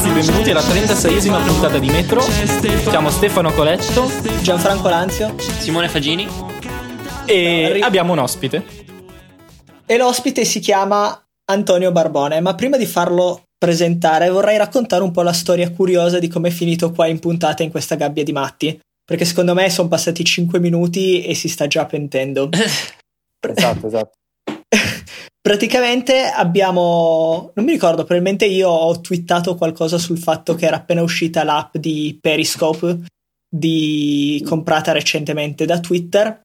Ragazzi, benvenuti alla 36esima puntata di Metro. Siamo Stefano Coletto, Gianfranco Lanzio Simone Fagini e abbiamo un ospite. E l'ospite si chiama Antonio Barbone, ma prima di farlo presentare vorrei raccontare un po' la storia curiosa di come è finito qua in puntata in questa gabbia di matti, perché secondo me sono passati 5 minuti e si sta già pentendo. esatto, esatto. Praticamente abbiamo, non mi ricordo, probabilmente io ho twittato qualcosa sul fatto che era appena uscita l'app di Periscope, di, comprata recentemente da Twitter,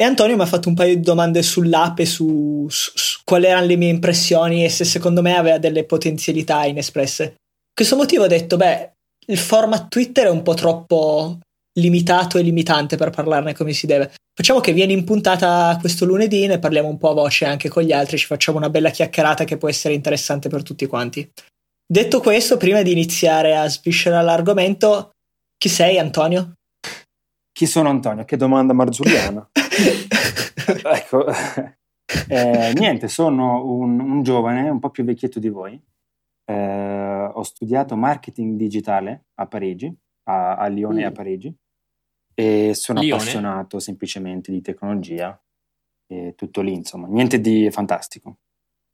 e Antonio mi ha fatto un paio di domande sull'app e su, su, su quali erano le mie impressioni e se secondo me aveva delle potenzialità inespresse. Per questo motivo ho detto, beh, il format Twitter è un po' troppo limitato e limitante per parlarne come si deve. Facciamo che vieni in puntata questo lunedì, ne parliamo un po' a voce anche con gli altri, ci facciamo una bella chiacchierata che può essere interessante per tutti quanti. Detto questo, prima di iniziare a sviscerare l'argomento, chi sei Antonio? Chi sono Antonio? Che domanda marzulliana. ecco, eh, niente, sono un, un, giovane un po' più vecchietto di voi. Eh, ho studiato marketing digitale a Parigi, a, a Lione e a mm. Parigi e sono Lione. appassionato semplicemente di tecnologia e tutto lì, insomma, niente di fantastico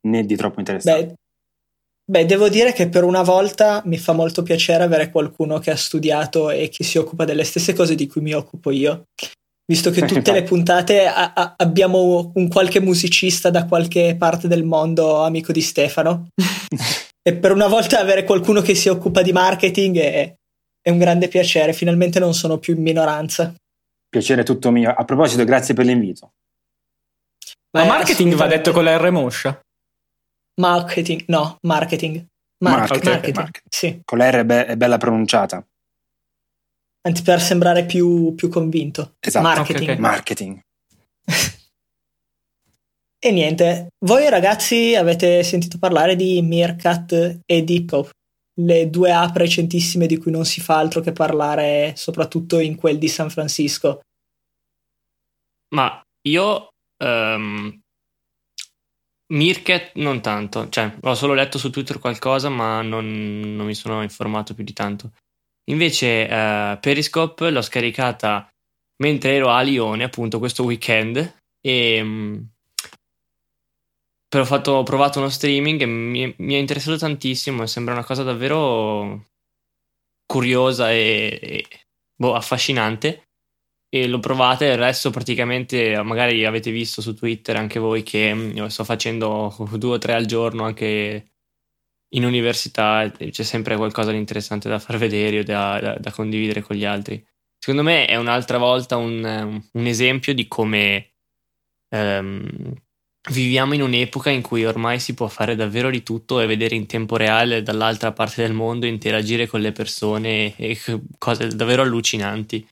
né di troppo interessante. Beh, beh, devo dire che per una volta mi fa molto piacere avere qualcuno che ha studiato e che si occupa delle stesse cose di cui mi occupo io. Visto che tutte le puntate a- a- abbiamo un qualche musicista da qualche parte del mondo amico di Stefano. e per una volta avere qualcuno che si occupa di marketing è, è un grande piacere, finalmente non sono più in minoranza. Piacere tutto mio. A proposito, grazie per l'invito. Ma Beh, marketing va detto con la R moscia? Marketing, no, marketing. Mar- marketing, marketing. marketing. Sì. Con la R è, be- è bella pronunciata. Anzi, per sembrare più, più convinto. Esatto. Marketing. Okay, okay. Marketing. e niente, voi ragazzi avete sentito parlare di Meerkat e Dipcop? Le due app recentissime di cui non si fa altro che parlare, soprattutto in quel di San Francisco. Ma io um, Meerkat non tanto, cioè ho solo letto su Twitter qualcosa, ma non, non mi sono informato più di tanto. Invece uh, Periscope l'ho scaricata mentre ero a Lione, appunto, questo weekend e um, ho, fatto, ho provato uno streaming e mi, mi, è interessato tantissimo sembra una cosa davvero curiosa e, e boh, affascinante. E lo provate il resto praticamente magari avete visto su Twitter anche voi che mm, sto facendo due o tre al giorno anche in università c'è sempre qualcosa di interessante da far vedere o da, da, da condividere con gli altri. Secondo me è un'altra volta un, un esempio di come um, Viviamo in un'epoca in cui ormai si può fare davvero di tutto e vedere in tempo reale dall'altra parte del mondo, interagire con le persone e cose davvero allucinanti.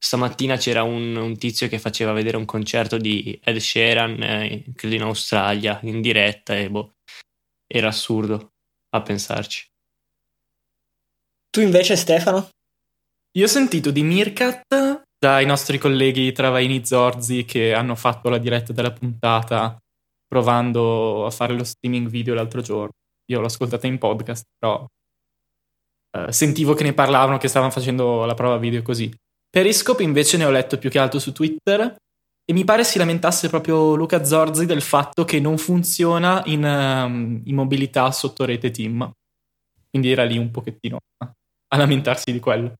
Stamattina c'era un, un tizio che faceva vedere un concerto di Ed Sheeran, eh, credo in Australia, in diretta e boh, era assurdo a pensarci. Tu invece Stefano? Io ho sentito di Mirkat dai nostri colleghi Travaini Zorzi che hanno fatto la diretta della puntata provando a fare lo streaming video l'altro giorno. Io l'ho ascoltata in podcast, però eh, sentivo che ne parlavano, che stavano facendo la prova video così. Periscope invece ne ho letto più che altro su Twitter e mi pare si lamentasse proprio Luca Zorzi del fatto che non funziona in, um, in mobilità sotto rete team. Quindi era lì un pochettino a lamentarsi di quello.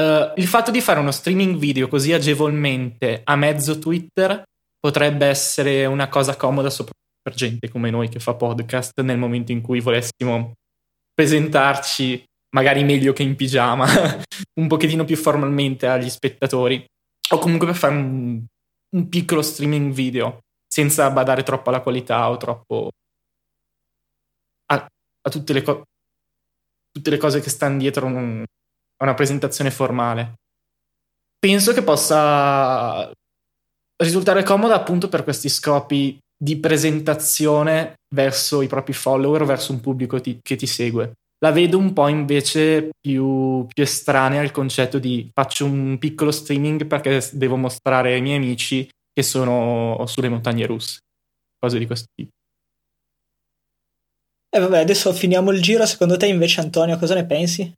Uh, il fatto di fare uno streaming video così agevolmente a mezzo Twitter potrebbe essere una cosa comoda soprattutto per gente come noi che fa podcast nel momento in cui volessimo presentarci magari meglio che in pigiama, un pochettino più formalmente agli spettatori o comunque per fare un, un piccolo streaming video senza badare troppo alla qualità o troppo a, a tutte, le co- tutte, le cose che stanno dietro un, a una presentazione formale. Penso che possa risultare comoda appunto per questi scopi di presentazione verso i propri follower, verso un pubblico ti, che ti segue. La vedo un po' invece più, più estranea al concetto di faccio un piccolo streaming perché devo mostrare ai miei amici che sono sulle montagne russe, cose di questo tipo. E vabbè, adesso finiamo il giro. Secondo te, invece, Antonio, cosa ne pensi?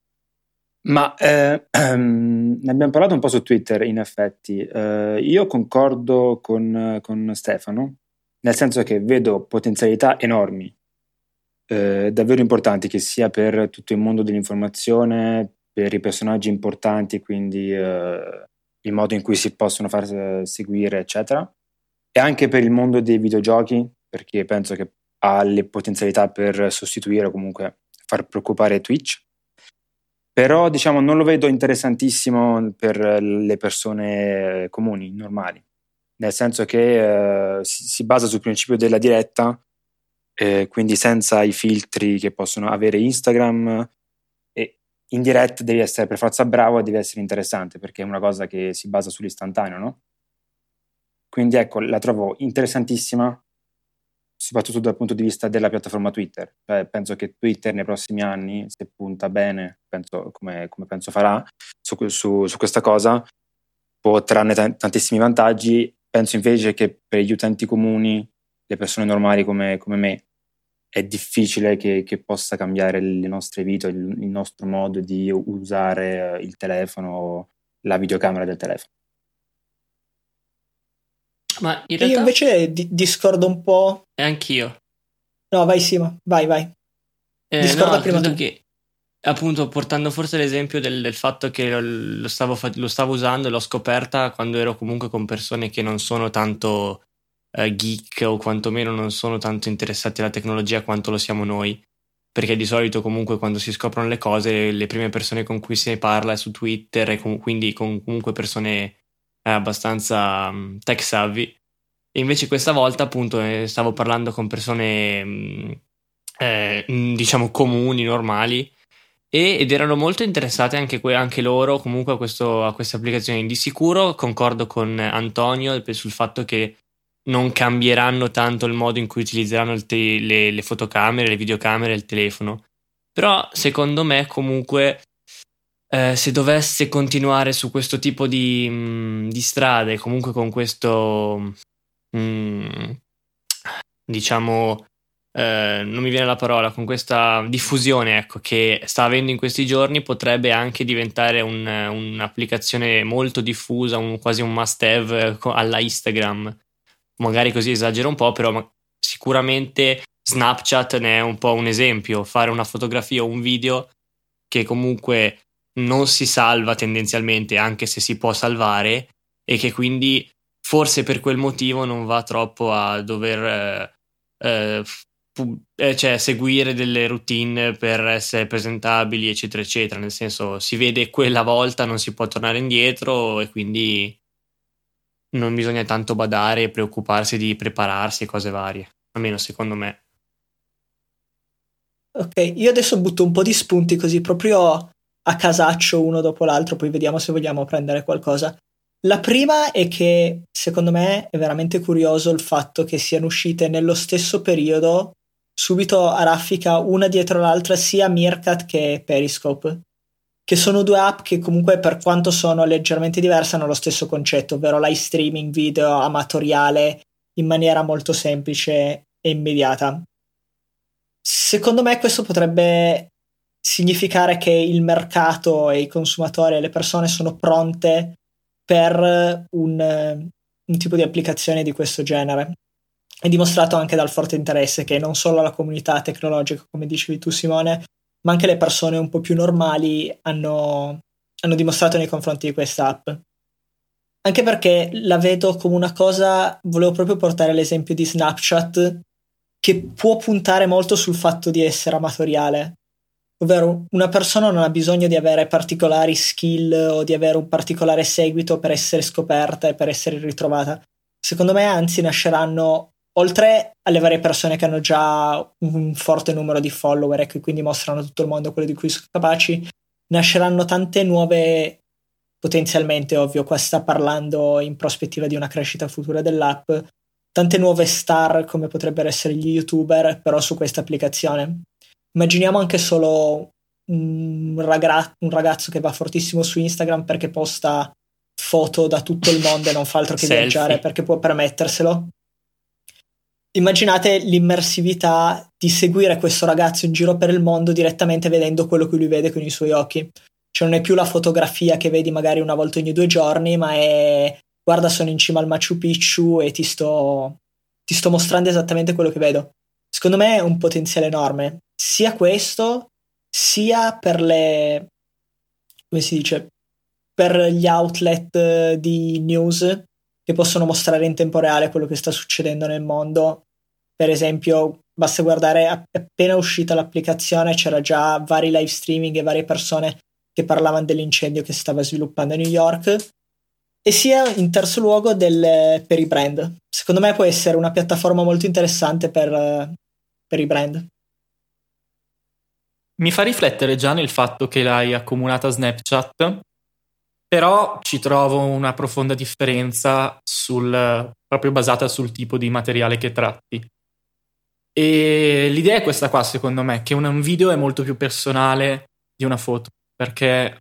Ma eh, ehm, ne abbiamo parlato un po' su Twitter, in effetti. Eh, io concordo con, con, Stefano, nel senso che vedo potenzialità enormi, eh, davvero importanti, che sia per tutto il mondo dell'informazione, per i personaggi importanti, quindi eh, il modo in cui si possono far seguire, eccetera, e anche per il mondo dei videogiochi, perché penso che ha le potenzialità per sostituire o comunque far preoccupare Twitch però diciamo non lo vedo interessantissimo per le persone comuni, normali, nel senso che eh, si, basa sul principio della diretta, eh, quindi senza i filtri che possono avere Instagram e in diretta devi essere per forza bravo e devi essere interessante perché è una cosa che si basa sull'istantaneo, no? Quindi ecco, la trovo interessantissima soprattutto dal punto di vista della piattaforma Twitter. Cioè, penso che Twitter nei prossimi anni, se punta bene, penso, come, come, penso farà, su, su, su, questa cosa, può trarne t- tantissimi vantaggi. Penso invece che per gli utenti comuni, le persone normali come, come me, è difficile che, che, possa cambiare le nostre vite, il, il nostro modo di usare il telefono o la videocamera del telefono. Ma in realtà... Io invece di- discordo un po'. E anch'io. No, vai Simo, vai, vai. Eh, Discorda no, prima tu. Che, appunto, portando forse l'esempio del, del fatto che lo, lo, stavo, lo, stavo, usando e l'ho scoperta quando ero comunque con persone che non sono tanto eh, geek o quantomeno non sono tanto interessati alla tecnologia quanto lo siamo noi. Perché di solito comunque quando si scoprono le cose, le prime persone con cui si parla è su Twitter e com- quindi con comunque persone è abbastanza um, tech savvy. E invece questa volta, appunto, eh, stavo parlando con persone, mm, eh, mm, diciamo, comuni, normali, e, ed erano molto interessate anche, que- anche loro comunque a, questo, a queste applicazioni. Di sicuro concordo con Antonio sul fatto che non cambieranno tanto il modo in cui utilizzeranno te- le, le fotocamere, le videocamere, il telefono. Però secondo me comunque eh, se dovesse continuare su questo tipo di, mh, mm, di strade, comunque con questo, mh, mm, diciamo, eh, non mi viene la parola, con questa diffusione ecco, che sta avendo in questi giorni, potrebbe anche diventare un, un'applicazione molto diffusa, un, quasi un must have alla Instagram. Magari così esagero un po', però sicuramente Snapchat ne è un po' un esempio. Fare una fotografia o un video che comunque non si salva tendenzialmente, anche se si può salvare, e che quindi forse per quel motivo non va troppo a dover eh, eh, pu- eh, cioè, seguire delle routine per essere presentabili, eccetera, eccetera. Nel senso, si vede quella volta, non si può tornare indietro e quindi non bisogna tanto badare e preoccuparsi di prepararsi e cose varie, almeno secondo me. Ok, io adesso butto un po' di spunti così proprio a casaccio uno dopo l'altro, poi vediamo se vogliamo prendere qualcosa. La prima è che secondo me è veramente curioso il fatto che siano uscite nello stesso periodo, subito a raffica, una dietro l'altra, sia Meerkat che Periscope, che sono due app che comunque per quanto sono leggermente diverse hanno lo stesso concetto, ovvero live streaming video amatoriale in maniera molto semplice e immediata. Secondo me questo potrebbe significare che il mercato e i consumatori e le persone sono pronte per un, un tipo di applicazione di questo genere. È dimostrato anche dal forte interesse che non solo la comunità tecnologica, come dicevi tu Simone, ma anche le persone un po' più normali hanno, hanno dimostrato nei confronti di questa app. Anche perché la vedo come una cosa, volevo proprio portare l'esempio di Snapchat, che può puntare molto sul fatto di essere amatoriale ovvero una persona non ha bisogno di avere particolari skill o di avere un particolare seguito per essere scoperta e per essere ritrovata. Secondo me, anzi, nasceranno oltre alle varie persone che hanno già un forte numero di follower e che quindi mostrano a tutto il mondo quello di cui sono capaci, nasceranno tante nuove potenzialmente, ovvio, qua sta parlando in prospettiva di una crescita futura dell'app, tante nuove star come potrebbero essere gli youtuber, però su questa applicazione. Immaginiamo anche solo un, ragra- un ragazzo che va fortissimo su Instagram perché posta foto da tutto il mondo e non fa altro che Selfie. viaggiare perché può permetterselo. Immaginate l'immersività di seguire questo ragazzo in giro per il mondo direttamente vedendo quello che lui vede con i suoi occhi. Cioè non è più la fotografia che vedi magari una volta ogni due giorni, ma è guarda sono in cima al Machu Picchu e ti sto, ti sto mostrando esattamente quello che vedo. Secondo me è un potenziale enorme, sia questo, sia per le... come si dice? Per gli outlet di news che possono mostrare in tempo reale quello che sta succedendo nel mondo. Per esempio, basta guardare appena uscita l'applicazione c'era già vari live streaming e varie persone che parlavano dell'incendio che si stava sviluppando a New York e sia in terzo luogo del, per i brand. Secondo me può essere una piattaforma molto interessante per, per i brand. Mi fa riflettere già nel fatto che l'hai accumulata a Snapchat, però ci trovo una profonda differenza sul, proprio basata sul tipo di materiale che tratti. E l'idea è questa qua, secondo me, che un video è molto più personale di una foto, perché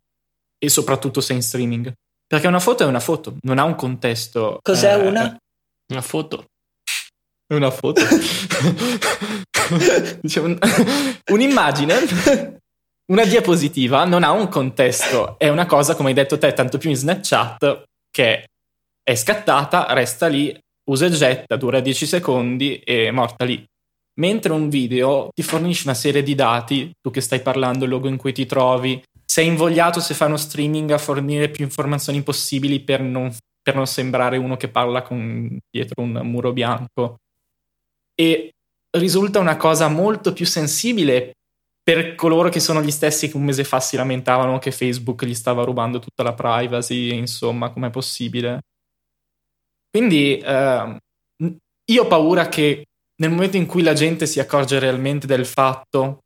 e soprattutto se in streaming. Perché una foto è una foto, non ha un contesto. Cos'è eh, una? Una foto. Una foto. diciamo, un'immagine, una diapositiva non ha un contesto, è una cosa, come hai detto te, tanto più in Snapchat, che è scattata, resta lì, usa e getta, dura 10 secondi e è morta lì mentre un video ti fornisce una serie di dati, tu che stai parlando, il luogo in cui ti trovi, sei invogliato se fai uno streaming a fornire più informazioni possibili per non, per non sembrare uno che parla con, dietro un muro bianco. E risulta una cosa molto più sensibile per coloro che sono gli stessi che un mese fa si lamentavano che Facebook gli stava rubando tutta la privacy, insomma, com'è possibile? Quindi eh, io ho paura che nel momento in cui la gente si accorge realmente del fatto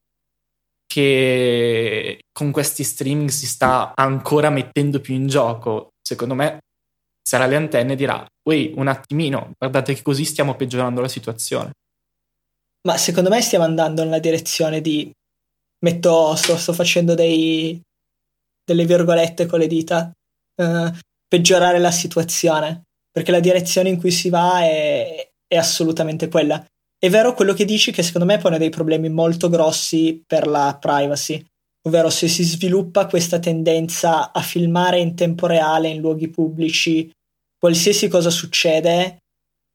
che con questi streaming si sta ancora mettendo più in gioco, secondo me sarà le antenne e dirà, ui, un attimino, guardate che così stiamo peggiorando la situazione. Ma secondo me stiamo andando nella direzione di, metto, sto, sto facendo dei, delle virgolette con le dita, uh, peggiorare la situazione, perché la direzione in cui si va è, è assolutamente quella. È vero quello che dici che secondo me pone dei problemi molto grossi per la privacy, ovvero se si sviluppa questa tendenza a filmare in tempo reale in luoghi pubblici qualsiasi cosa succede,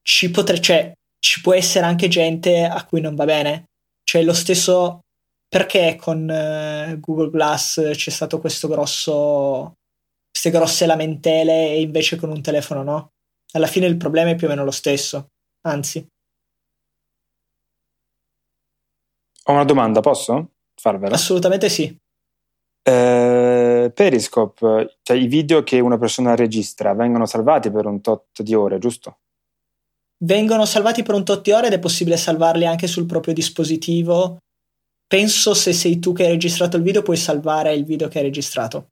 ci, potre, cioè, ci può essere anche gente a cui non va bene. Cioè lo stesso perché con uh, Google Glass c'è stato questo grosso queste grosse lamentele e invece con un telefono no? Alla fine il problema è più o meno lo stesso, anzi. Ho una domanda, posso farvela? Assolutamente sì. Eh, Periscope, cioè i video che una persona registra vengono salvati per un tot di ore, giusto? Vengono salvati per un tot di ore ed è possibile salvarli anche sul proprio dispositivo. Penso se sei tu che hai registrato il video puoi salvare il video che hai registrato.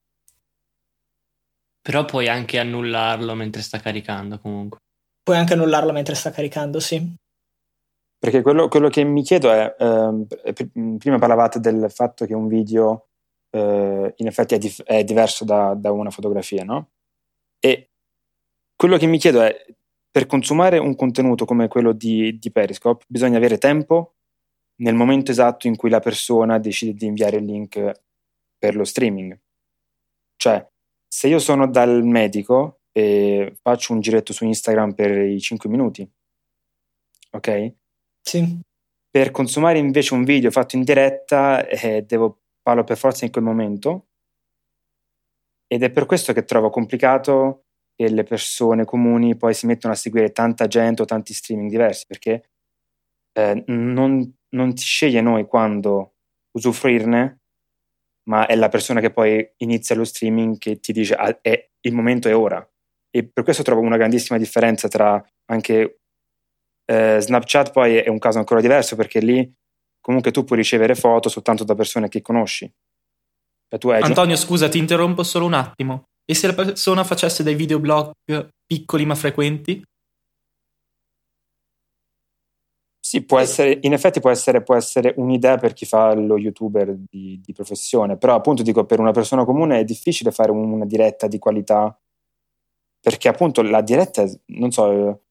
Però puoi anche annullarlo mentre sta caricando comunque. Puoi anche annullarlo mentre sta caricando, sì. Perché quello, quello che mi chiedo è, eh, prima parlavate del fatto che un video eh, in effetti è, dif- è diverso da, da, una fotografia, no? E quello che mi chiedo è, per consumare un contenuto come quello di, di Periscope bisogna avere tempo nel momento esatto in cui la persona decide di inviare il link per lo streaming. Cioè, se io sono dal medico e faccio un giretto su Instagram per i 5 minuti, ok? Sì. Per consumare invece un video fatto in diretta eh, devo farlo per forza in quel momento ed è per questo che trovo complicato che le persone comuni poi si mettono a seguire tanta gente o tanti streaming diversi perché eh, non, non ti sceglie noi quando usufruirne ma è la persona che poi inizia lo streaming che ti dice ah, è, il momento è ora e per questo trovo una grandissima differenza tra anche eh, Snapchat poi è un caso ancora diverso perché lì comunque tu puoi ricevere foto soltanto da persone che conosci. Cioè, Antonio, scusa, ti interrompo solo un attimo. E se la persona facesse dei videoblog piccoli ma frequenti? Sì, può essere, in effetti può essere, può essere un'idea per chi fa lo youtuber di, di, professione, però appunto dico per una persona comune è difficile fare una diretta di qualità perché appunto la diretta, non so,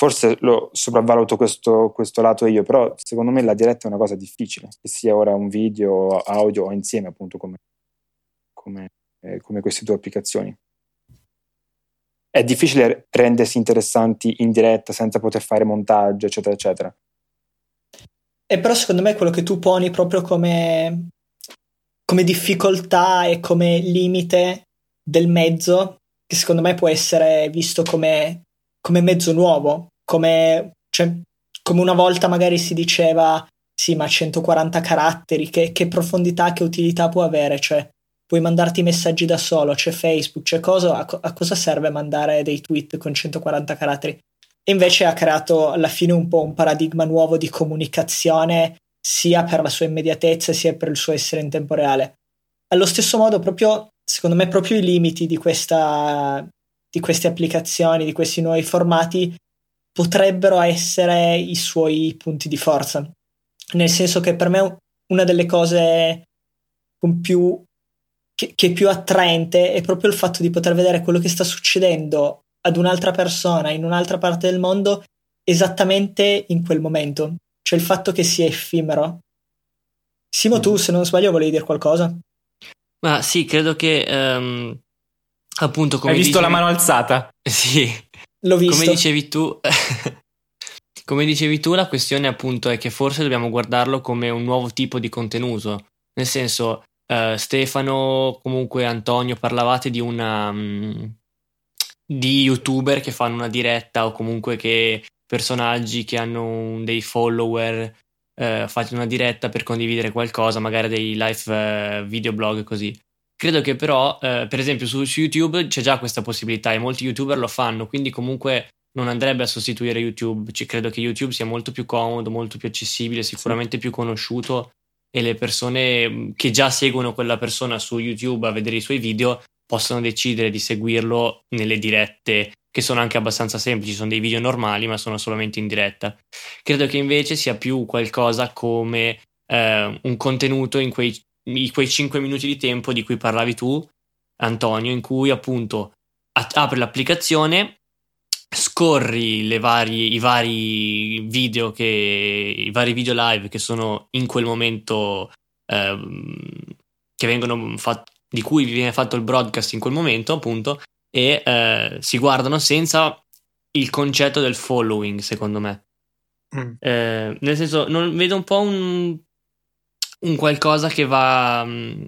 forse lo sopravvaluto questo, questo, lato io, però secondo me la diretta è una cosa difficile, che sia ora un video, audio o insieme appunto come, come, eh, come queste due applicazioni. È difficile rendersi interessanti in diretta senza poter fare montaggio, eccetera, eccetera. E però secondo me quello che tu poni proprio come, come difficoltà e come limite del mezzo, che secondo me può essere visto come, come mezzo nuovo, come, cioè, come una volta magari si diceva sì ma 140 caratteri, che, che profondità, che utilità può avere? Cioè, puoi mandarti messaggi da solo, c'è Facebook, c'è cosa, a, a, cosa serve mandare dei tweet con 140 caratteri? E invece ha creato alla fine un po' un paradigma nuovo di comunicazione sia per la sua immediatezza sia per il suo essere in tempo reale. Allo stesso modo, proprio, secondo me, proprio i limiti di, questa, di queste applicazioni, di questi nuovi formati, potrebbero essere i suoi punti di forza. Nel senso che per me una delle cose con più, che, che è più attraente è proprio il fatto di poter vedere quello che sta succedendo ad un'altra persona in un'altra parte del mondo esattamente in quel momento. Cioè il fatto che sia effimero. Simo, tu se non sbaglio volevi dire qualcosa? Ma sì, credo che um, appunto come Hai visto dicevi... la mano alzata? Sì. L'ho visto. Come dicevi tu Come dicevi tu, la questione appunto è che forse dobbiamo guardarlo come un nuovo tipo di contenuto. Nel senso, uh, Stefano, comunque Antonio, parlavate di una um, di youtuber che fanno una diretta o comunque che personaggi che hanno un, dei follower eh, fate una diretta per condividere qualcosa, magari dei live eh, videoblog così. Credo che però, eh, per esempio, su, su, YouTube c'è già questa possibilità e molti youtuber lo fanno, quindi comunque non andrebbe a sostituire YouTube. Cioè, credo che YouTube sia molto più comodo, molto più accessibile, sicuramente più conosciuto e le persone mm, che già seguono quella persona su YouTube a vedere i suoi video possono decidere di seguirlo nelle dirette che sono anche abbastanza semplici, sono dei video normali ma sono solamente in diretta. Credo che invece sia più qualcosa come eh, un contenuto in quei, quei 5 minuti di tempo di cui parlavi tu, Antonio, in cui appunto apri l'applicazione, scorri vari, i vari video che i vari video live che sono in quel momento eh, che vengono fatti di cui viene fatto il broadcast in quel momento, appunto, e eh, si guardano senza il concetto del following, secondo me. Mm. Eh, nel senso, non, vedo un po' un, un qualcosa che va mm,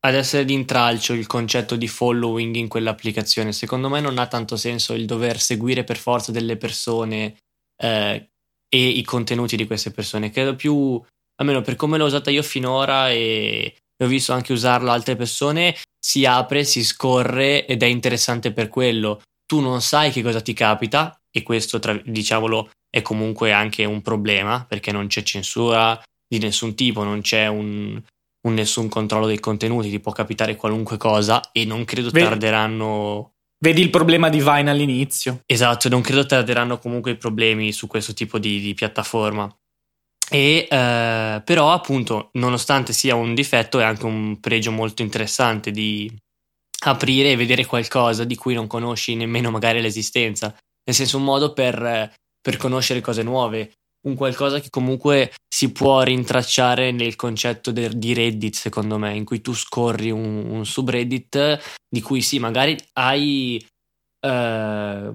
ad essere d'intralcio il concetto di following in quell'applicazione. Secondo me non ha tanto senso il dover seguire per forza delle persone eh, e i contenuti di queste persone. Credo più, almeno per come l'ho usata io finora e ho visto anche usarlo altre persone, si apre, si scorre ed è interessante per quello. Tu non sai che cosa ti capita e questo, tra, diciamolo, è comunque anche un problema perché non c'è censura di nessun tipo, non c'è un, un nessun controllo dei contenuti, ti può capitare qualunque cosa e non credo Vedi, tarderanno... Vedi il problema di Vine all'inizio. Esatto, non credo tarderanno comunque i problemi su questo tipo di, di piattaforma. E eh, però, appunto, nonostante sia un difetto, è anche un pregio molto interessante di aprire e vedere qualcosa di cui non conosci nemmeno magari l'esistenza. Nel senso, un modo per, per conoscere cose nuove, un qualcosa che comunque si può rintracciare nel concetto de, di Reddit, secondo me, in cui tu scorri un, un subreddit di cui sì, magari hai eh,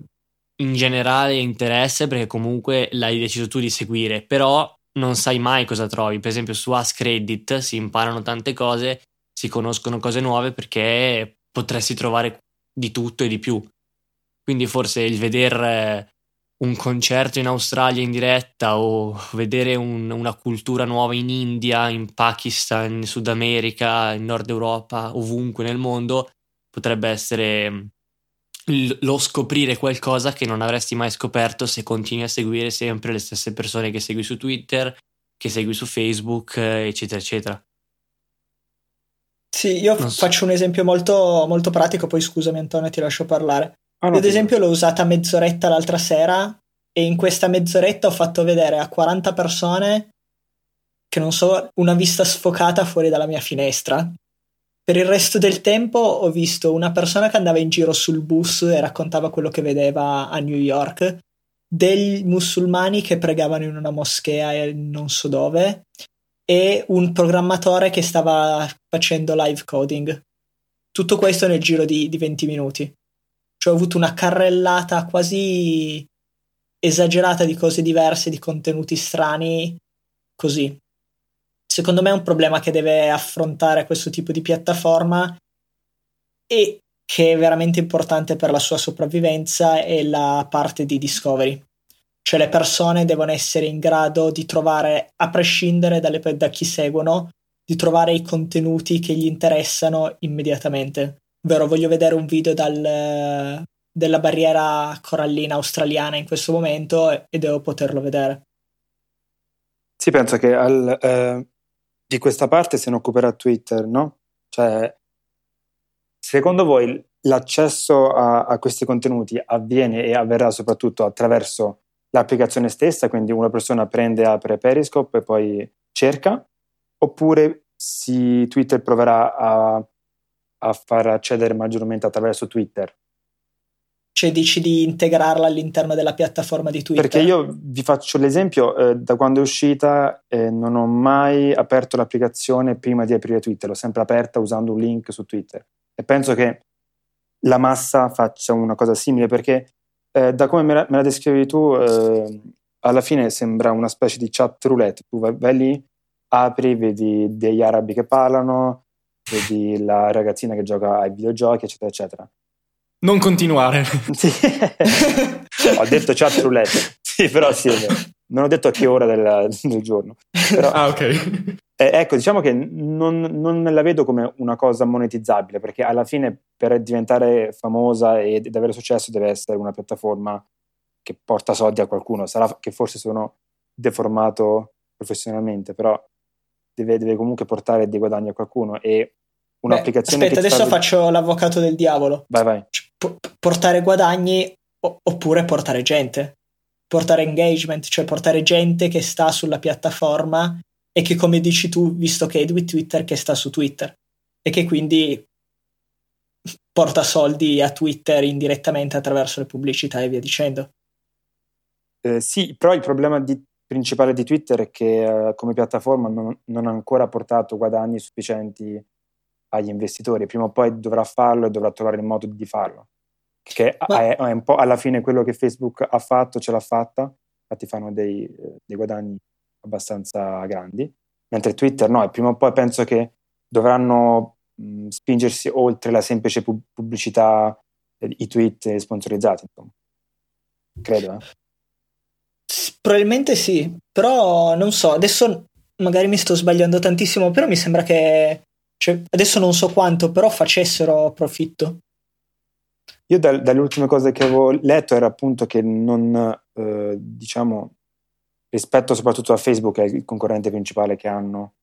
in generale interesse perché comunque l'hai deciso tu di seguire, però non sai mai cosa trovi. Per esempio, su Ask Reddit si imparano tante cose, si conoscono cose nuove perché potresti trovare di tutto e di più. Quindi, forse il vedere un concerto in Australia in diretta o vedere un, una cultura nuova in India, in Pakistan, in Sud America, in Nord Europa, ovunque nel mondo, potrebbe essere lo scoprire qualcosa che non avresti mai scoperto se continui a seguire sempre le stesse persone che segui su Twitter, che segui su Facebook, eccetera, eccetera. Sì, io non faccio un esempio molto, molto pratico, poi scusami Antonio, ti lascio parlare. Ah, no, ad esempio l'ho usata mezz'oretta l'altra sera e in questa mezz'oretta ho fatto vedere a 40 persone che non so, una vista sfocata fuori dalla mia finestra. Per il resto del tempo ho visto una persona che andava in giro sul bus e raccontava quello che vedeva a New York dei musulmani che pregavano in una moschea e non so dove e un programmatore che stava facendo live coding. Tutto questo nel giro di, di 20 minuti. Cioè ho avuto una carrellata quasi esagerata di cose diverse, di contenuti strani, così. Secondo me è un problema che deve affrontare questo tipo di piattaforma e che è veramente importante per la sua sopravvivenza è la parte di discovery. Cioè le persone devono essere in grado di trovare, a prescindere dalle, da chi seguono, di trovare i contenuti che gli interessano immediatamente. Ovvero voglio vedere un video dal, della barriera corallina australiana in questo momento e, e devo poterlo vedere. Sì, penso che al, eh, di questa parte se ne occuperà Twitter, no? Cioè, secondo voi l'accesso a, a, questi contenuti avviene e avverrà soprattutto attraverso l'applicazione stessa, quindi una persona prende, apre Periscope e poi cerca, oppure si, Twitter proverà a, a far accedere maggiormente attraverso Twitter? Cioè dici di integrarla all'interno della piattaforma di Twitter? Perché io vi faccio l'esempio, eh, da quando è uscita eh, non ho mai aperto l'applicazione prima di aprire Twitter, l'ho sempre aperta usando un link su Twitter e penso che la massa faccia una cosa simile perché eh, da come me la, me la descrivi tu eh, alla fine sembra una specie di chat roulette, tu vai, vai lì, apri, vedi degli arabi che parlano, vedi la ragazzina che gioca ai videogiochi, eccetera, eccetera. Non continuare. Sì. ho detto chat roulette. Sì, però sì, non ho detto a che ora del, del giorno. Però, ah, ok. Eh, ecco, diciamo che non, non, la vedo come una cosa monetizzabile, perché alla fine per diventare famosa ed avere successo deve essere una piattaforma che porta soldi a qualcuno. Sarà che forse sono deformato professionalmente, però deve, deve comunque portare dei guadagni a qualcuno e un'applicazione Beh, aspetta, adesso sta... faccio l'avvocato del diavolo. Vai, vai. P- portare guadagni oppure portare gente. Portare engagement, cioè portare gente che sta sulla piattaforma e che, come dici tu, visto che è di Twitter, che sta su Twitter e che quindi porta soldi a Twitter indirettamente attraverso le pubblicità e via dicendo. Eh, sì, però il problema di, principale di Twitter è che eh, come piattaforma non, non, ha ancora portato guadagni sufficienti agli investitori, prima o poi dovrà farlo e dovrà trovare il modo di farlo. Che Ma... è, è, un po' alla fine quello che Facebook ha fatto, ce l'ha fatta, infatti fanno dei, dei guadagni abbastanza grandi, mentre Twitter no, e prima o poi penso che dovranno mh, spingersi oltre la semplice pub- pubblicità, eh, i tweet sponsorizzati, insomma. Credo, eh. Probabilmente sì, però non so, adesso magari mi sto sbagliando tantissimo, però mi sembra che cioè, adesso non so quanto, però facessero profitto. Io da, dalle ultime cose che avevo letto era appunto che non, eh, diciamo, rispetto soprattutto a Facebook, che è il concorrente principale che hanno,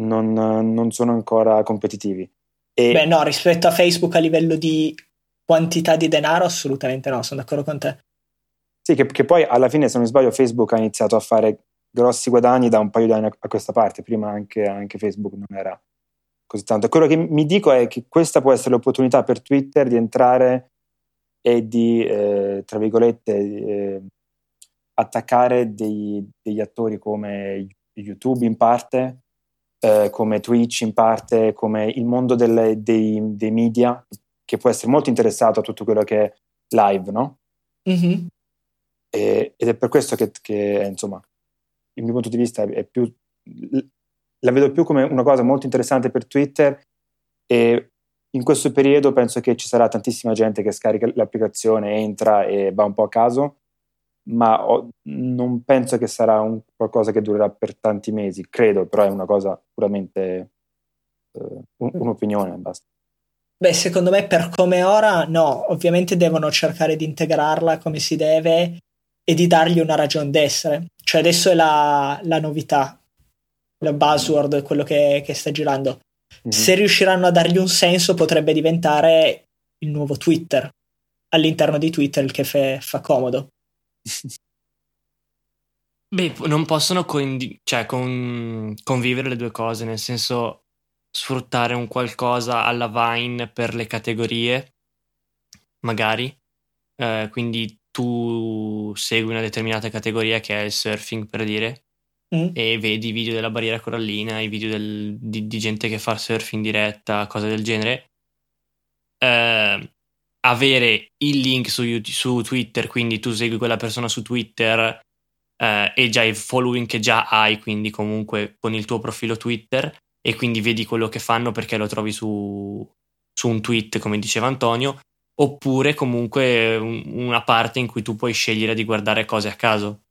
non, non sono ancora competitivi. E... Beh, no, rispetto a Facebook a livello di quantità di denaro, assolutamente no, sono d'accordo con te. Sì, che, che poi alla fine, se non mi sbaglio, Facebook ha iniziato a fare grossi guadagni da un paio di anni a questa parte, prima anche, anche Facebook non era così tanto. Quello che mi dico è che questa può essere l'opportunità per Twitter di entrare e di, eh, tra virgolette, eh, attaccare dei, degli attori come YouTube in parte, eh, come Twitch in parte, come il mondo delle, dei, dei, media, che può essere molto interessato a tutto quello che è live, no? Mm-hmm. E, ed è per questo che, che, insomma, il mio punto di vista è più la vedo più come una cosa molto interessante per Twitter e in questo periodo penso che ci sarà tantissima gente che scarica l'applicazione, entra e va un po' a caso, ma ho, non penso che sarà un, qualcosa che durerà per tanti mesi, credo, però è una cosa puramente uh, un, un'opinione, basta. Beh, secondo me per come ora no, ovviamente devono cercare di integrarla come si deve e di dargli una ragione d'essere. Cioè adesso è la, la novità, il buzzword, quello che, che sta girando. Mm-hmm. Se riusciranno a dargli un senso, potrebbe diventare il nuovo Twitter all'interno di Twitter, il che fe, fa comodo. Beh, non possono coindi- cioè, con- convivere le due cose, nel senso sfruttare un qualcosa alla Vine per le categorie, magari. Eh, quindi tu segui una determinata categoria che è il surfing per dire Mm. e vedi i video della barriera corallina, i video del- di, di gente che fa surf in diretta, cose del genere, eh, avere il link su, YouTube- su Twitter, quindi tu segui quella persona su Twitter eh, e già il following che già hai, quindi comunque con il tuo profilo Twitter e quindi vedi quello che fanno perché lo trovi su, su un tweet, come diceva Antonio, oppure comunque un- una parte in cui tu puoi scegliere di guardare cose a caso.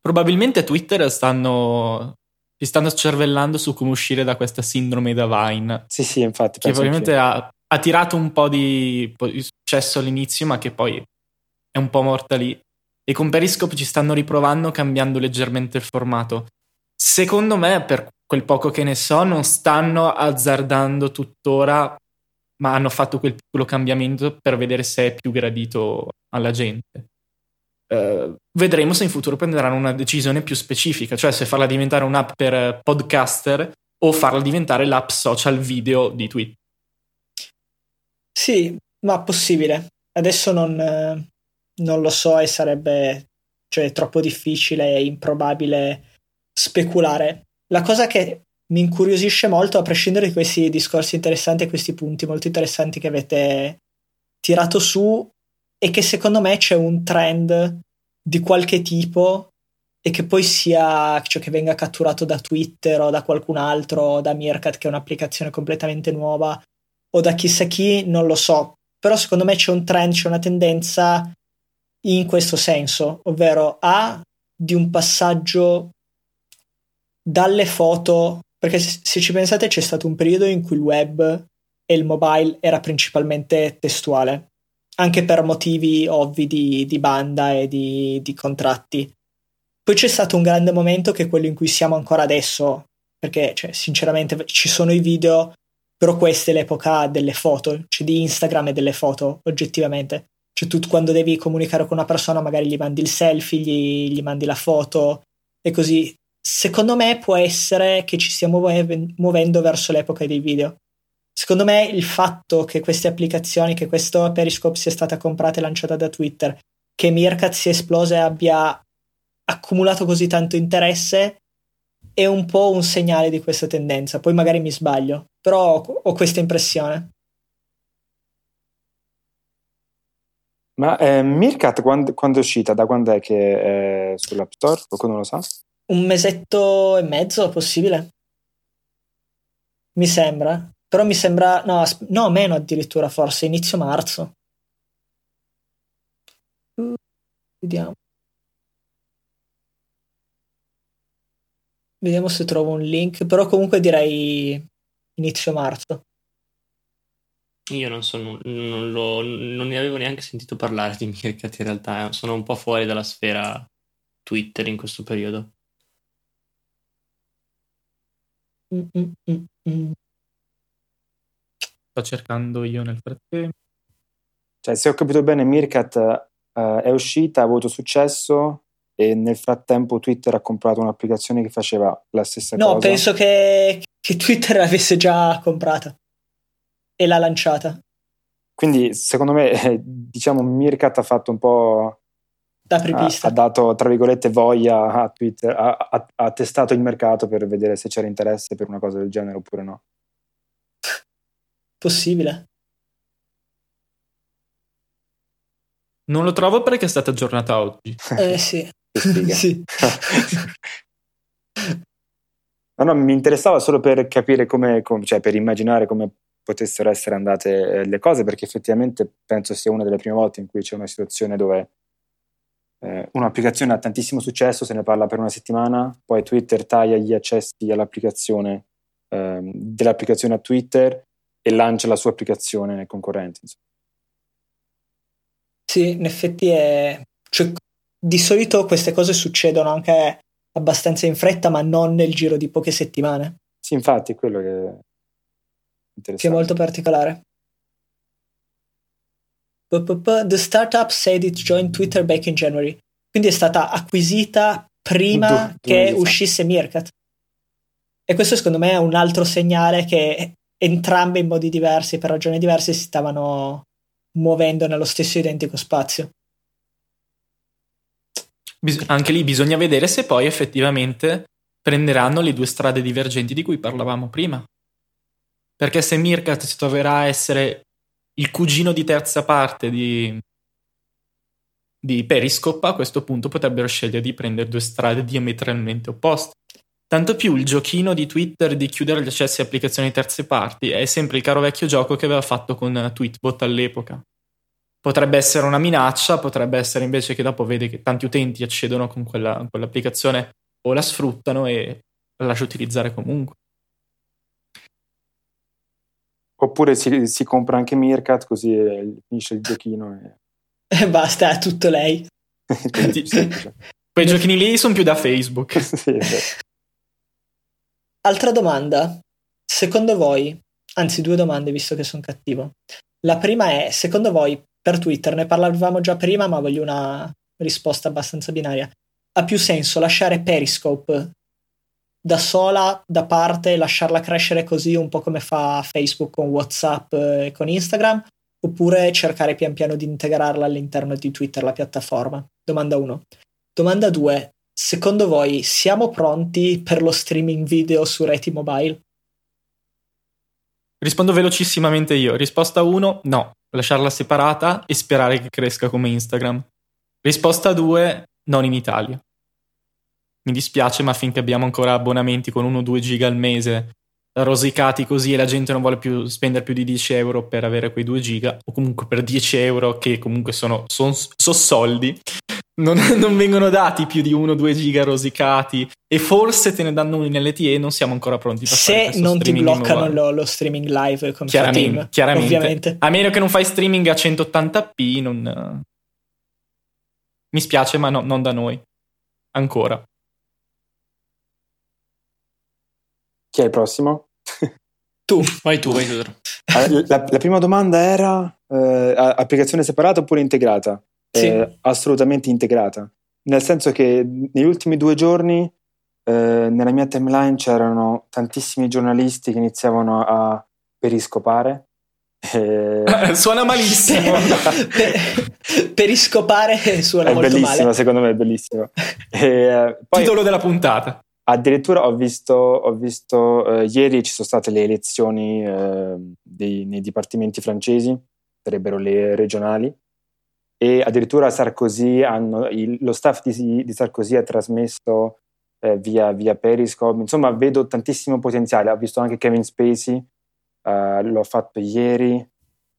Probabilmente Twitter stanno. Si stanno cervellando su come uscire da questa sindrome da Vine. Sì, sì, infatti. Che probabilmente anch'io. ha, ha tirato un po' di, po' di successo all'inizio, ma che poi è un po' morta lì. E con Periscope ci stanno riprovando cambiando leggermente il formato. Secondo me, per quel poco che ne so, non stanno azzardando tuttora, ma hanno fatto quel piccolo cambiamento per vedere se è più gradito alla gente. Eh, vedremo se in futuro prenderanno una decisione più specifica, cioè se farla diventare un'app per podcaster o farla diventare l'app social video di Twitter. Sì, ma possibile. Adesso non, eh, non lo so e sarebbe cioè, troppo difficile e improbabile speculare. La cosa che mi incuriosisce molto, a prescindere da questi discorsi interessanti e questi punti molto interessanti che avete tirato su, è che secondo me c'è un trend di qualche tipo e che poi sia cioè che venga catturato da Twitter o da qualcun altro, o da Meerkat che è un'applicazione completamente nuova o da chissà chi, non lo so. Però secondo me c'è un trend, c'è una tendenza in questo senso, ovvero A di un passaggio dalle foto, perché se ci pensate c'è stato un periodo in cui il web e il mobile era principalmente testuale, anche per motivi ovvi di, di banda e di, di contratti. Poi c'è stato un grande momento che è quello in cui siamo ancora adesso, perché cioè, sinceramente ci sono i video, però questa è l'epoca delle foto, cioè di Instagram e delle foto, oggettivamente. Cioè tu quando devi comunicare con una persona magari gli mandi il selfie, gli, gli mandi la foto e così. Secondo me può essere che ci stiamo muove- muovendo verso l'epoca dei video. Secondo me il fatto che queste applicazioni, che questo Periscope sia stata comprata e lanciata da Twitter, che Meerkat sia esplosa e abbia accumulato così tanto interesse, è un po' un segnale di questa tendenza. Poi magari mi sbaglio, però ho, questa impressione. Ma eh, Meerkat quando, quando è uscita? Da quando è che è sull'App Store? Qualcuno lo sa? Un mesetto e mezzo, possibile? Mi sembra. Però mi sembra... No, no, meno addirittura, forse, inizio marzo. Vediamo. Vediamo se trovo un link, però comunque direi inizio marzo. Io non, sono, non, lo- non ne avevo neanche sentito parlare di Meerkat in realtà, eh. sono un po' fuori dalla sfera Twitter in questo periodo. Mm, mm, mm, mm. Sto cercando io nel frattempo. Cioè, se ho capito bene, Meerkat eh, è uscita, ha avuto successo e nel frattempo Twitter ha comprato un'applicazione che faceva la stessa No, cosa. penso che, che Twitter l'avesse già comprata e l'ha lanciata Quindi, secondo me, diciamo, Meerkat ha fatto un po'... da ha, apripista. ha dato, tra virgolette, voglia a Twitter, ha, ha- ha testato il mercato per vedere se c'era interesse per una cosa del genere oppure no. Possibile. Non lo trovo perché è stata aggiornata oggi. Eh sì. Sì. No, no, mi interessava solo per capire come, com- cioè per immaginare come potessero essere andate eh, le cose, perché effettivamente penso sia una delle prime volte in cui c'è una situazione dove eh, un'applicazione ha tantissimo successo, se ne parla per una settimana, poi Twitter taglia gli accessi all'applicazione ehm, dell'applicazione a Twitter e lancia la sua applicazione concorrente. insomma. Sì, in effetti è... cioè, di solito queste cose succedono anche abbastanza in fretta, ma non nel giro di poche settimane, Sì, infatti, è quello che è che è interessante. molto particolare. The startup said it joined Twitter back in January. Quindi è stata acquisita prima due che uscisse Meerkat. E questo secondo me è un altro segnale che entrambe in modi diversi, per ragioni diverse, si stavano muovendo nello stesso identico spazio. Bis- anche lì bisogna vedere se poi effettivamente prenderanno le due strade divergenti di cui parlavamo prima. Perché se Mirkat si troverà a essere il cugino di terza parte di, di Periscope, a questo punto potrebbero scegliere di prendere due strade diametralmente opposte. Tanto più il giochino di Twitter di chiudere gli accessi a applicazioni terze parti è sempre il caro vecchio gioco che aveva fatto con Tweetbot all'epoca. Potrebbe essere una minaccia, potrebbe essere invece che dopo vede che tanti utenti accedono con quella, quell'applicazione o la sfruttano e la lascia utilizzare comunque. Oppure si, si compra anche Meerkat così finisce il giochino. E, e basta, è tutto lei. Quei giochini lì sono più da Facebook. sì, Altra domanda. Secondo voi, anzi due domande visto che sono cattivo. La prima è, secondo voi, per Twitter, ne parlavamo già prima, ma voglio una risposta abbastanza binaria. Ha più senso lasciare Periscope da sola, da parte, lasciarla crescere così un po' come fa Facebook con WhatsApp e con Instagram, oppure cercare pian piano di integrarla all'interno di Twitter, la piattaforma? Domanda 1. Domanda 2. Secondo voi siamo pronti per lo streaming video su reti mobile? Rispondo velocissimamente io. Risposta 1, no. Lasciarla separata e sperare che cresca come Instagram. Risposta 2, non in Italia. Mi dispiace, ma finché abbiamo ancora abbonamenti con 1-2 giga al mese rosicati così e la gente non vuole più spendere più di 10 euro per avere quei 2 giga, o comunque per 10 euro, che comunque sono, sono, sono soldi, non, non, vengono dati più di 1-2 giga rosicati e forse te ne danno uno in LTE non siamo ancora pronti per se non ti bloccano lo, lo, streaming live come chiaramente, team, chiaramente. Ovviamente. a meno che non fai streaming a 180p non... mi spiace ma no, non da noi ancora chi è il prossimo? tu vai tu vai tu la, la prima domanda era eh, applicazione separata oppure integrata sì. eh, assolutamente integrata. Nel senso che negli ultimi due giorni eh, nella mia timeline c'erano tantissimi giornalisti che iniziavano a periscopare. Eh... suona malissimo. per, periscopare suona è molto bellissimo, secondo me è bellissimo. E, eh, poi, Titolo della puntata. Addirittura ho visto, ho visto uh, ieri ci sono state le elezioni uh, dei, nei dipartimenti francesi, sarebbero le regionali, e addirittura Sarkozy hanno, il, lo staff di, di, Sarkozy ha trasmesso eh, via, via, Periscope, insomma vedo tantissimo potenziale, ho visto anche Kevin Spacey, eh, l'ho fatto ieri,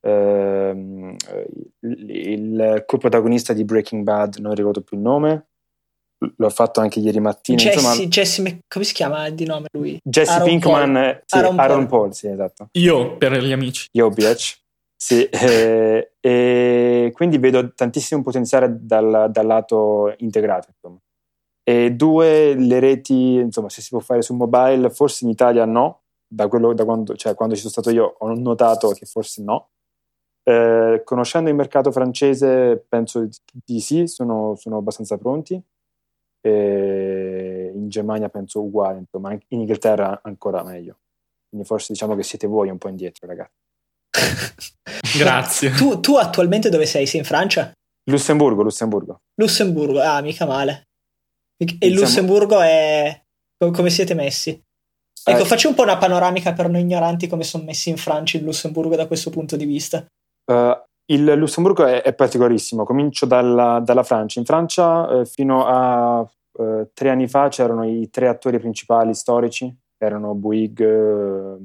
eh, il, il co-protagonista di Breaking Bad, non ricordo più il nome, l'ho fatto anche ieri mattina. Jesse, insomma, Jesse come si chiama di nome lui? Jesse Aaron Pinkman, Paul. Sì, Aaron, Aaron Paul. Paul. sì, esatto. Io per gli amici. Io, bitch. Sì, eh, e quindi vedo tantissimo potenziale dal, dal lato integrato. Insomma. E due, le reti, insomma, se si può fare su mobile, forse in Italia no, da, quello, da quando, cioè, quando ci sono stato io ho notato che forse no. Eh, conoscendo il mercato francese penso di sì, sono, sono abbastanza pronti. E in Germania penso uguale, insomma, in Inghilterra ancora meglio. Quindi forse diciamo che siete voi un po' indietro, ragazzi. Grazie. Tu, tu, attualmente dove sei? Sei in Francia? Lussemburgo, Lussemburgo. Lussemburgo, ah, mica male. E il Lussemburgo è... come siete messi? Ecco, eh, faccio un po' una panoramica per noi ignoranti come sono messi in Francia e il Lussemburgo da questo punto di vista. Uh, il Lussemburgo è, è particolarissimo, comincio dalla, dalla, Francia. In Francia eh, fino a uh, tre anni fa c'erano i tre attori principali storici, erano Bouygues,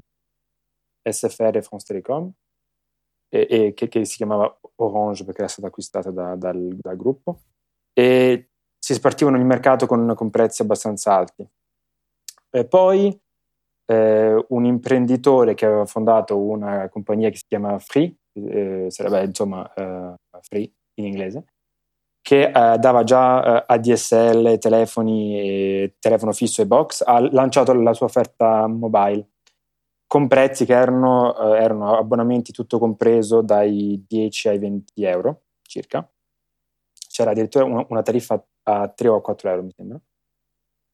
SFR e France Telecom, e, e che, che, si chiamava Orange perché era stata acquistata da, dal, dal, gruppo, e si spartivano il mercato con, con prezzi abbastanza alti. E poi eh, un imprenditore che aveva fondato una compagnia che si chiama Free, eh, sarebbe insomma eh, Free in inglese, che eh, dava già eh, ADSL, telefoni, telefono fisso e box, ha lanciato la sua offerta mobile con prezzi che erano, eh, erano abbonamenti tutto compreso dai 10 ai 20 euro circa. C'era addirittura una, una tariffa a 3 o a 4 euro, mi sembra.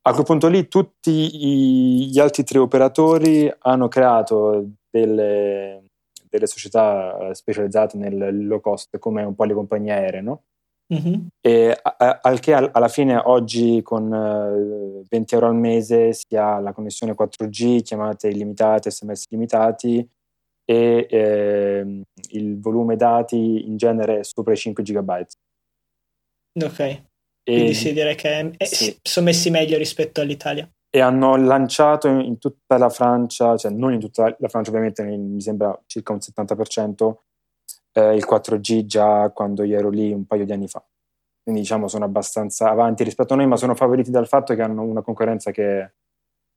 A quel punto lì tutti gli altri tre operatori hanno creato delle, delle società specializzate nel low cost, come un po' le compagnie aeree, no? Mhm. E a- al che al- alla fine oggi con eh, 20 euro al mese si ha la connessione 4G, chiamate illimitate, sms limitati e ehm, il volume dati in genere è sopra i 5 GB. Ok, E, quindi sì, direi che eh, sì. si- sono messi meglio rispetto all'Italia. e hanno lanciato in, in tutta la Francia, cioè non in tutta la Francia ovviamente, mi sembra circa un 70%, eh, il 4G già quando io ero lì un paio di anni fa. Quindi diciamo sono abbastanza avanti rispetto a noi, ma sono favoriti dal fatto che hanno una concorrenza che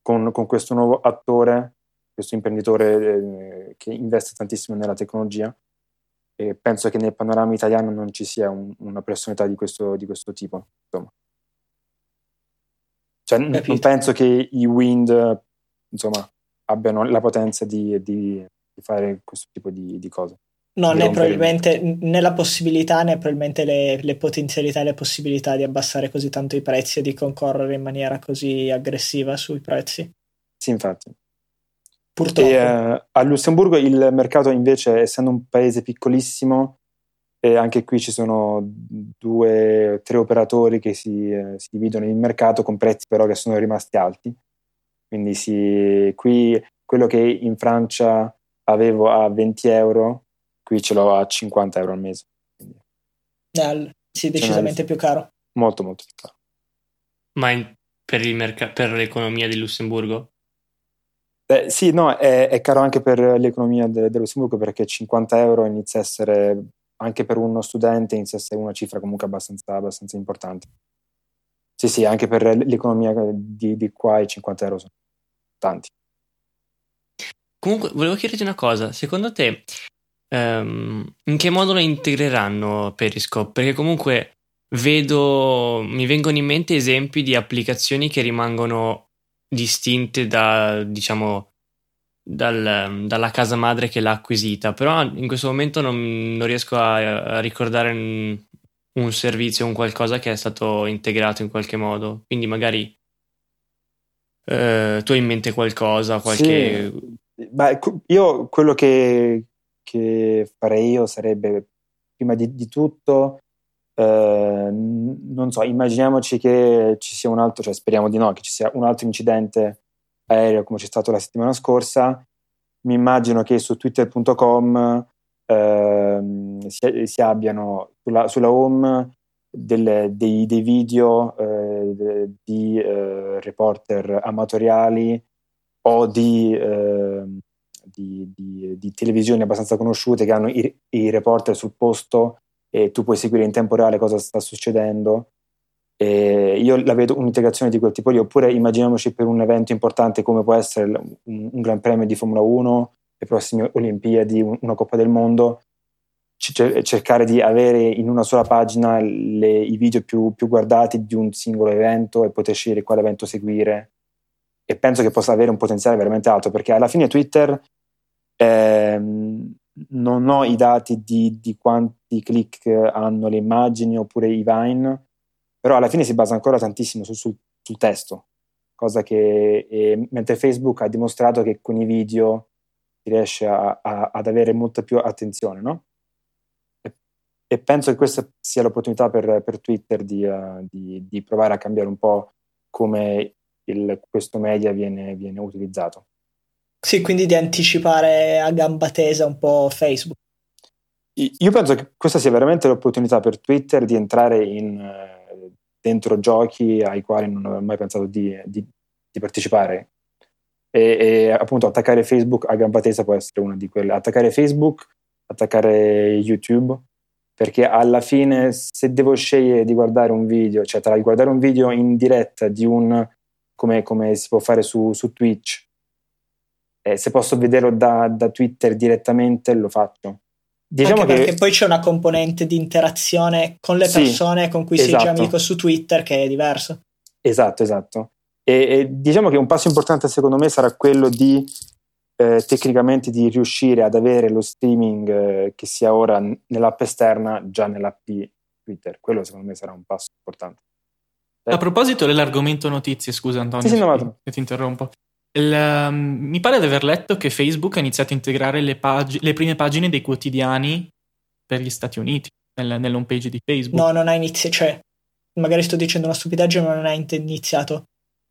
con, con questo nuovo attore, questo imprenditore eh, che investe tantissimo nella tecnologia, e penso che nel panorama italiano non ci sia un- una personalità di questo, di questo tipo. Insomma. Cioè, n- non penso che i Wind insomma, abbiano la potenza di, di- di fare questo tipo di, di cose. No, né probabilmente né la possibilità né probabilmente le, le potenzialità e le possibilità di abbassare così tanto i prezzi e di concorrere in maniera così aggressiva sui prezzi. Sì, infatti. Purtroppo. E, eh, a Lussemburgo il mercato invece, essendo un paese piccolissimo, e anche qui ci sono due o tre operatori che si, eh, si dividono il mercato con prezzi però che sono rimasti alti. Quindi si, qui quello che in Francia avevo a 20 euro, qui ce l'ho a 50 euro al mese. Quindi Eh, sì, decisamente più caro. molto molto più caro. Ma in- per, il merca- per l'economia di Lussemburgo? Eh, sì, no, è, è caro anche per l'economia de- dello Lussemburgo perché 50 euro inizia a essere, anche per uno studente, inizia a essere una cifra comunque abbastanza, abbastanza importante. Sì, sì, anche per l'economia di, di qua i 50 euro sono tanti. Comunque, volevo chiederti una cosa. Secondo te, ehm, in che modo lo integreranno Periscope? Perché comunque vedo, mi vengono in mente esempi di applicazioni che rimangono distinte da, diciamo, dal- dalla casa madre che l'ha acquisita. Però in questo momento non, non riesco a, a ricordare un, un servizio, un qualcosa che è stato integrato in qualche modo. Quindi magari eh, tu hai in mente qualcosa, qualche... Sì. Beh, io quello che, che farei io sarebbe, prima di, di tutto, eh, non so, immaginiamoci che ci sia un altro, cioè speriamo di no, che ci sia un altro incidente aereo come c'è stato la settimana scorsa. Mi immagino che su twitter.com ehm, si, si abbiano sulla, sulla home delle- dei, dei video eh, di eh, reporter amatoriali o di, ehm, di- di- di televisioni abbastanza conosciute che hanno i, i reporter sul posto e tu puoi seguire in tempo reale cosa sta succedendo. E io la vedo un'integrazione di quel tipo lì, oppure immaginiamoci per un evento importante come può essere un, un Gran Premio di Formula 1, le prossime Olimpiadi, un- una Coppa del Mondo, cercare di avere in una sola pagina le- i video più, più guardati di un singolo evento e poter scegliere quale evento seguire. E penso che possa avere un potenziale veramente alto, perché alla fine Twitter ehm, non ho i dati di, di quanti click hanno le immagini oppure i Vine, però alla fine si basa ancora tantissimo su- sul, sul testo, cosa che eh, mentre Facebook ha dimostrato che con i video si riesce a- a- ad avere molta più attenzione, no? E, e penso che questa sia l'opportunità per, per Twitter di, eh, di- di provare a cambiare un po' come il- questo media viene, viene utilizzato. Sì, quindi di anticipare a gamba tesa un po' Facebook. Io penso che questa sia veramente l'opportunità per Twitter di entrare in, eh, dentro giochi ai quali non avevo mai pensato di, di- di partecipare. E, e, appunto attaccare Facebook a gamba tesa può essere una di quelle. Attaccare Facebook, attaccare YouTube, perché alla fine se devo scegliere di guardare un video, cioè tra il guardare un video in diretta di un come, come si può fare su, su Twitch, eh, se posso vederlo da, da Twitter direttamente lo faccio. Diciamo Anche che perché poi c'è una componente di interazione con le Sì, persone con cui sei già esatto. amico su Twitter che è diverso. Esatto, esatto. E, e diciamo che un passo importante secondo me sarà quello di eh, tecnicamente di riuscire ad avere lo streaming eh, che sia ora nell'app esterna già nell'app di Twitter. Quello secondo me sarà un passo importante. A proposito dell'argomento notizie, scusa Antonio, Sì, sì, no, ti interrompo. Il, um, mi pare di aver letto che Facebook ha iniziato a integrare le, pag- le prime pagine dei quotidiani per gli Stati Uniti. nel, nell'home page di Facebook. No, non ha iniziato, cioè, magari sto dicendo una stupidaggine, ma non ha iniziato.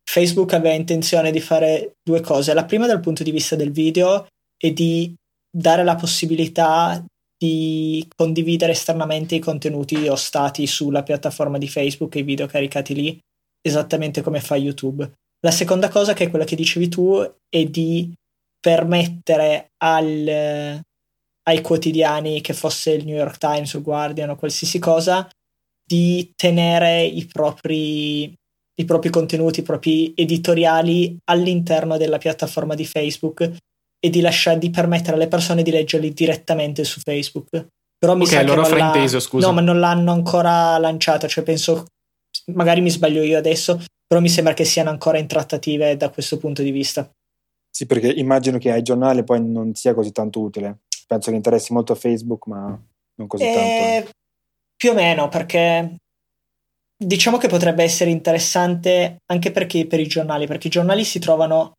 Facebook aveva intenzione di fare due cose. La prima dal punto di vista del video è di dare la possibilità di condividere esternamente i contenuti o stati sulla piattaforma di Facebook e i video caricati lì, esattamente come fa YouTube. La seconda cosa, che è quella che dicevi tu, è di permettere al, ai quotidiani, che fosse il New York Times o Guardian o qualsiasi cosa, di tenere i propri, i propri contenuti, i propri editoriali all'interno della piattaforma di Facebook e di, lasciare, di permettere alle persone di leggerli direttamente su Facebook. Però mi ok, sa allora che non frainteso, scusa. No, ma non l'hanno ancora lanciato, cioè penso, magari mi sbaglio io adesso, però mi sembra che siano ancora in trattative da questo punto di vista. Sì, perché immagino che ai giornali poi non sia così tanto utile. Penso che interessi molto a Facebook, ma non così Eh, tanto. Più o meno, perché diciamo che potrebbe essere interessante anche perché per i giornali, perché i giornali si trovano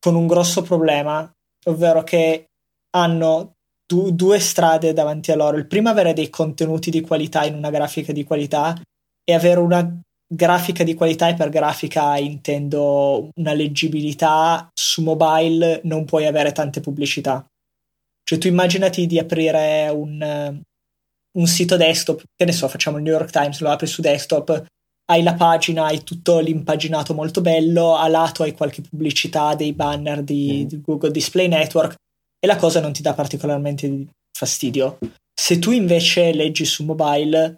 con un grosso problema, ovvero che hanno du- due strade davanti a loro. Il primo è avere dei contenuti di qualità in una grafica di qualità e avere una grafica di qualità e per grafica intendo una leggibilità su mobile non puoi avere tante pubblicità. Cioè tu immaginati di aprire un, un sito desktop, che ne so, facciamo il New York Times, lo apri su desktop, hai la pagina, hai tutto l'impaginato molto bello, a lato hai qualche pubblicità dei banner di, Mm. di Google Display Network e la cosa non ti dà particolarmente fastidio. Se tu invece leggi su mobile,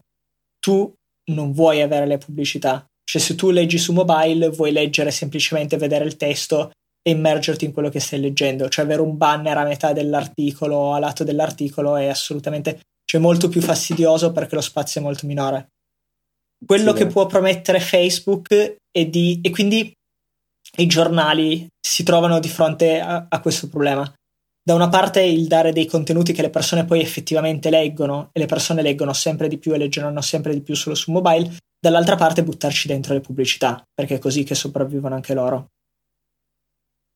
tu non vuoi avere le pubblicità. Cioè se tu leggi su mobile vuoi leggere semplicemente vedere il testo e immergerti in quello che stai leggendo. Cioè avere un banner a metà dell'articolo, a lato dell'articolo è assolutamente cioè molto più fastidioso perché lo spazio è molto minore. Quello Sì, che può promettere Facebook è di... e quindi i giornali si trovano di fronte a, a questo problema. Da una parte il dare dei contenuti che le persone poi effettivamente leggono e le persone leggono sempre di più e leggeranno sempre di più solo su mobile, dall'altra parte buttarci dentro le pubblicità, perché è così che sopravvivono anche loro.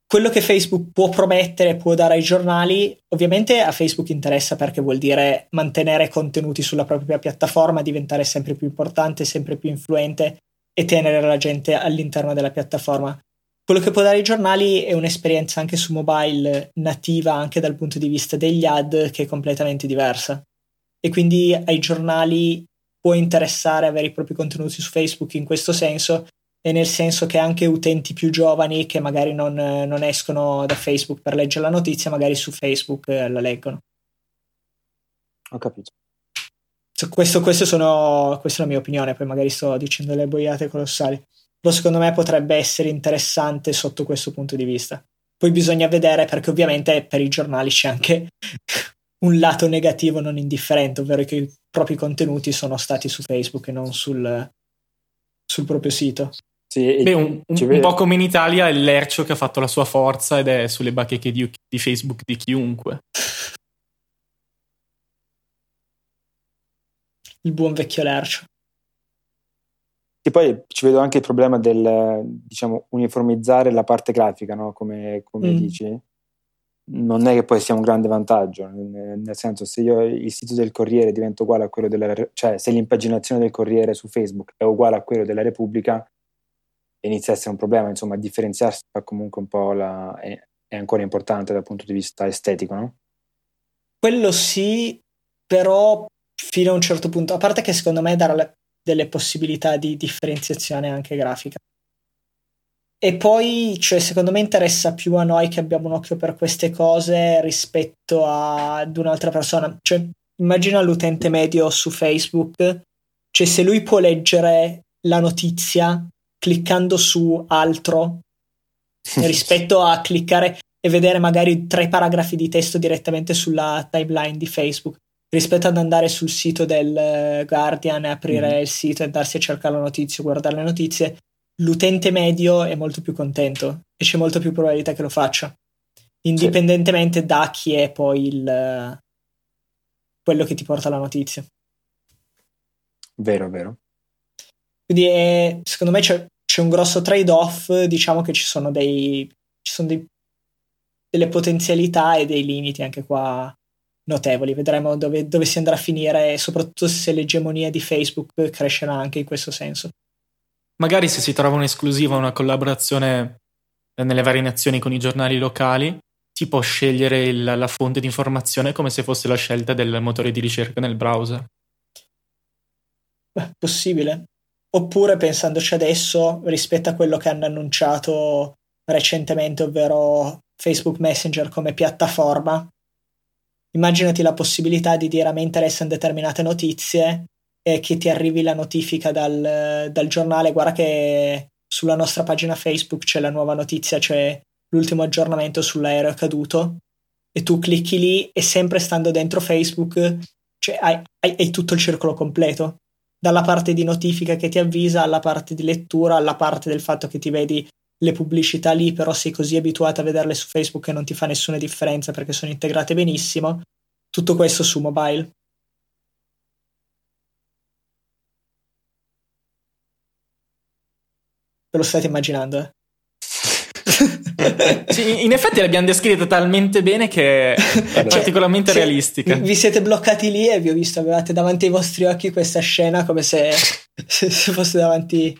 Quello che Facebook può promettere, può dare ai giornali, ovviamente a Facebook interessa perché vuol dire mantenere contenuti sulla propria piattaforma, diventare sempre più importante, sempre più influente e tenere la gente all'interno della piattaforma. Quello che può dare ai giornali è un'esperienza anche su mobile nativa anche dal punto di vista degli ad che è completamente diversa. E quindi ai giornali può interessare avere i propri contenuti su Facebook in questo senso nel senso che anche utenti più giovani che magari non, non escono da Facebook per leggere la notizia, magari su Facebook eh, la leggono. Ho capito. Questo, questo sono, questa è la mia opinione, poi magari sto dicendo delle boiate colossali. Però secondo me potrebbe essere interessante sotto questo punto di vista. Poi bisogna vedere perché ovviamente per i giornali c'è anche un lato negativo non indifferente, ovvero che i propri contenuti sono stati su Facebook e non sul, sul proprio sito. Sì, e Beh, un, un- po' come in Italia è l'ercio che ha fatto la sua forza ed è sulle bacheche di, di Facebook di chiunque. Il buon vecchio Lercio. Sì, poi ci vedo anche il problema del, diciamo, uniformizzare la parte grafica, no? Come, come Mm. dici. Non è che poi sia un grande vantaggio, nel nel senso se io il sito del Corriere diventa uguale a quello della cioè se l'impaginazione del Corriere su Facebook è uguale a quello della Repubblica, inizia a essere un problema, insomma, differenziarsi fa comunque un po' la, è, è ancora importante dal punto di vista estetico, no? Quello sì, però fino a un certo punto, a parte che secondo me darà le- delle possibilità di differenziazione anche grafica. E poi, cioè, secondo me interessa più a noi che abbiamo un occhio per queste cose rispetto a- ad un'altra persona. Cioè, immagina l'utente medio su Facebook, cioè se lui può leggere la notizia cliccando su altro rispetto a cliccare e vedere magari tre paragrafi di testo direttamente sulla timeline di Facebook rispetto ad andare sul sito del eh, Guardian e aprire Mhm. il sito e andarsi a cercare la notizia, guardare le notizie, l'utente medio è molto più contento e c'è molto più probabilità che lo faccia, indipendentemente da chi è poi il quello che ti porta la notizia. Vero, vero. Quindi è- secondo me c'è, c'è un grosso trade-off, diciamo che ci sono dei ci sono dei- delle potenzialità e dei limiti anche qua notevoli. Vedremo dove, dove si andrà a finire soprattutto se l'egemonia di Facebook crescerà anche in questo senso. Magari se si trova un'esclusiva, una collaborazione nelle varie nazioni con i giornali locali, si può scegliere il, la fonte di informazione come se fosse la scelta del motore di ricerca nel browser. Beh, possibile. Oppure pensandoci adesso, rispetto a quello che hanno annunciato recentemente, ovvero Facebook Messenger come piattaforma, immaginati la possibilità di dire a me interessano determinate notizie e che ti arrivi la notifica dal, dal giornale, guarda che sulla nostra pagina Facebook c'è la nuova notizia, c'è l'ultimo aggiornamento sull'aereo caduto. E tu clicchi lì e sempre stando dentro Facebook cioè, hai, hai, hai tutto il circolo completo dalla parte di notifica che ti avvisa alla parte di lettura, alla parte del fatto che ti vedi le pubblicità lì, però sei così abituato a vederle su Facebook che non ti fa nessuna differenza perché sono integrate benissimo. Tutto questo su mobile. Ve lo state immaginando, eh? in effetti l'abbiamo descritta talmente bene che è particolarmente cioè, realistica. Vi siete bloccati lì e vi ho visto, avevate davanti ai vostri occhi questa scena come se, se, se fosse davanti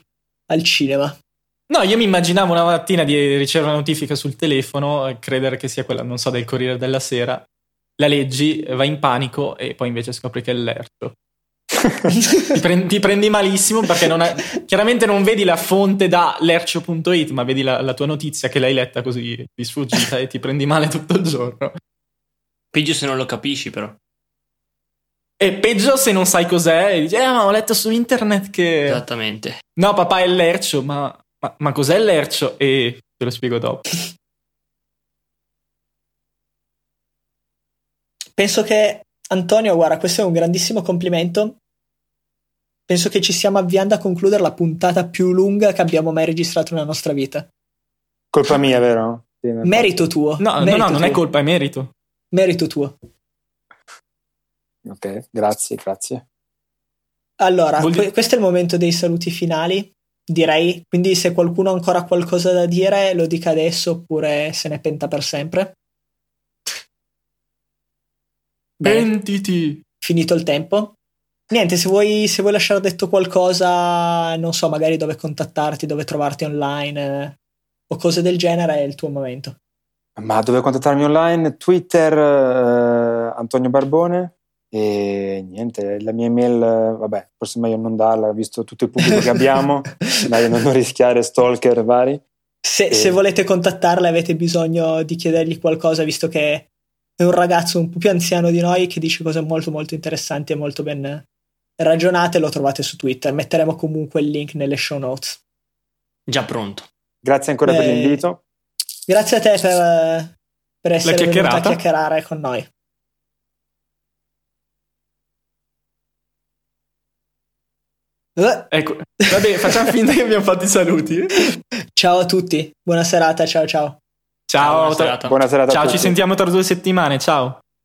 al cinema. No, io mi immaginavo una mattina di ricevere una notifica sul telefono e credere che sia quella, non so, del Corriere della Sera. La leggi, vai in panico e poi invece scopri che è l'ercio ti, prendi, ti, prendi, malissimo perché non è, chiaramente non vedi la fonte da lercio.it, ma vedi la, la, tua notizia che l'hai letta così di sfuggita e ti prendi male tutto il giorno. Peggio se non lo capisci, però. E peggio se non sai cos'è e dici, eh, ma ho letto su internet che. Esattamente. No, papà è l'ercio, ma, ma, ma cos'è l'ercio? E te lo spiego dopo. Penso che Antonio, guarda, questo è un grandissimo complimento. Penso che ci stiamo avviando a concludere la puntata più lunga che abbiamo mai registrato nella nostra vita. Colpa mia, vero? Sì, merito tuo. No, merito no, no, non tuo. è colpa, è merito. Merito tuo. Ok, grazie, grazie. Allora, Voglio... questo è il momento dei saluti finali, direi. Quindi se qualcuno ha ancora qualcosa da dire, lo dica adesso oppure se ne penta per sempre. Pentiti! Finito il tempo. Niente, se vuoi, se vuoi lasciare detto qualcosa, non so, magari dove contattarti, dove trovarti online eh, o cose del genere, è il tuo momento. Ma dove contattarmi online? Twitter, eh, Antonio Barbone. E niente, la mia email, vabbè, forse è meglio non darla, visto tutto il pubblico che abbiamo, meglio non rischiare stalker vari. Se, e... se volete contattarla avete bisogno di chiedergli qualcosa, visto che è un ragazzo un po' più anziano di noi che dice cose molto molto interessanti e molto ben ragionate, lo trovate su Twitter. Metteremo comunque il link nelle show notes. Già pronto. Grazie ancora eh, per l'invito. Grazie a te per, per essere venuto a chiacchierare con noi. Eh. Ecco, vabbè, facciamo finta che abbiamo fatto i saluti. Ciao a tutti, buona serata, ciao ciao. Ciao, buona serata. Buona serata ciao ci sentiamo tra due settimane, ciao.